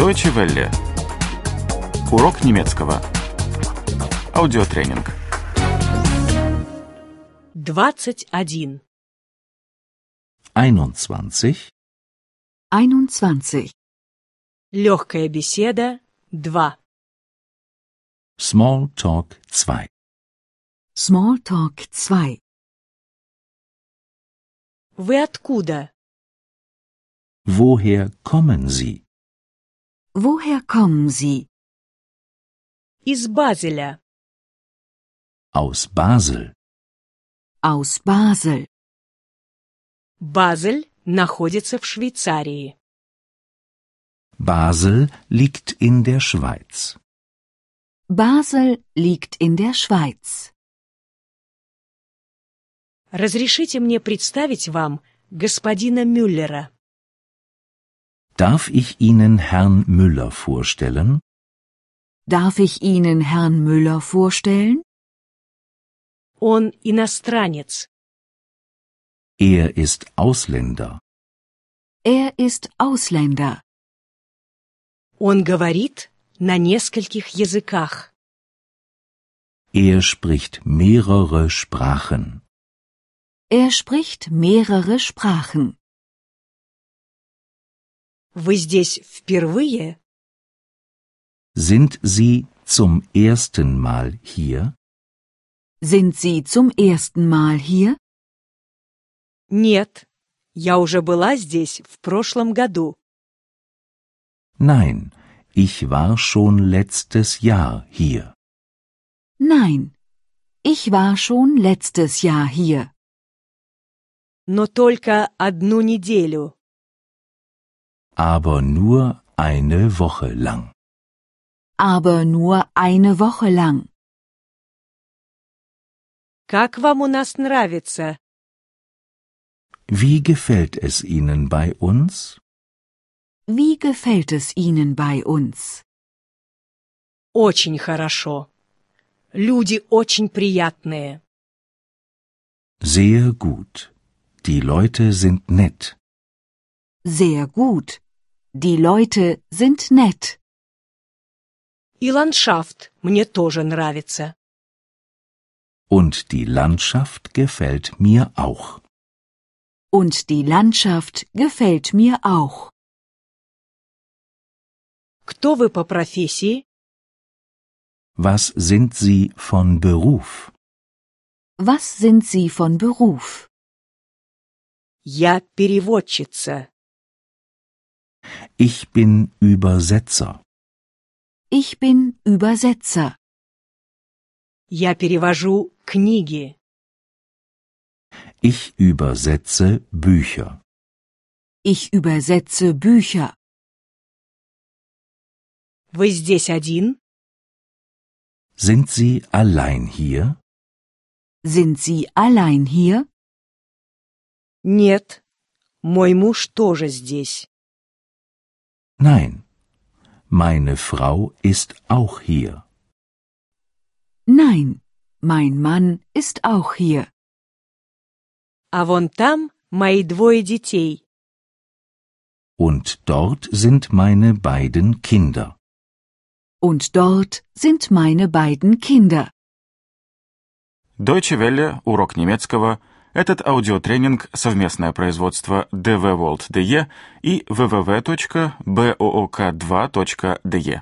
Deutsche Welle. Урок немецкого. Аудиотренинг. 21. 21. 21. Легкая беседа 2. Small Talk 2. Smalltalk 2. Вы откуда? Woher kommen Sie? Woher kommen Sie? Из Базеля. Aus Basel. Aus Basel. Базель находится в Швейцарии. Basel liegt in der Schweiz. Basel liegt in der Schweiz. Разрешите мне представить вам господина Мюллера. Darf ich Ihnen Herrn Müller vorstellen? Darf ich Ihnen Herrn Müller vorstellen? Он иностранец. Er ist Ausländer. Er ist Ausländer. Он говорит на нескольких языках. Er spricht mehrere Sprachen. Er spricht mehrere Sprachen. Вы здесь впервые? Sind Sie zum ersten Mal hier? Sind Sie zum ersten Mal hier? Нет. Я уже была здесь в прошлом году. Nein, ich war schon letztes Jahr hier. Nein. Ich war schon letztes Jahr hier. Но только одну неделю. Aber nur eine Woche lang. Aber nur eine Woche lang. Как вам у нас нравится? Wie gefällt es Ihnen bei uns? Wie gefällt es Ihnen bei uns? Очень хорошо. Люди очень приятные. Sehr gut. Die Leute sind nett. Sehr gut. Die Leute sind nett. И ландшафт мне тоже нравится. Und die Landschaft gefällt mir auch. Und die Landschaft gefällt mir auch. Кто вы по профессии? Was sind Sie von Beruf? Was sind Sie von Beruf? Я переводчица. Ich bin Übersetzer. Ich bin Übersetzer. Я перевожу книги. Ich übersetze Bücher. Ich übersetze Bücher. Вы здесь один? Sind Sie allein hier? Sind Sie allein hier? Нет. Мой муж тоже здесь. Nein. Meine Frau ist auch hier. Nein, mein Mann ist auch hier. А вон там мои двое детей. Und dort sind meine beiden Kinder. Und dort sind meine beiden Kinder. Deutsche Welle. Урок немецкого. Этот аудиотренинг – совместное производство DW World DE и www.book2.de.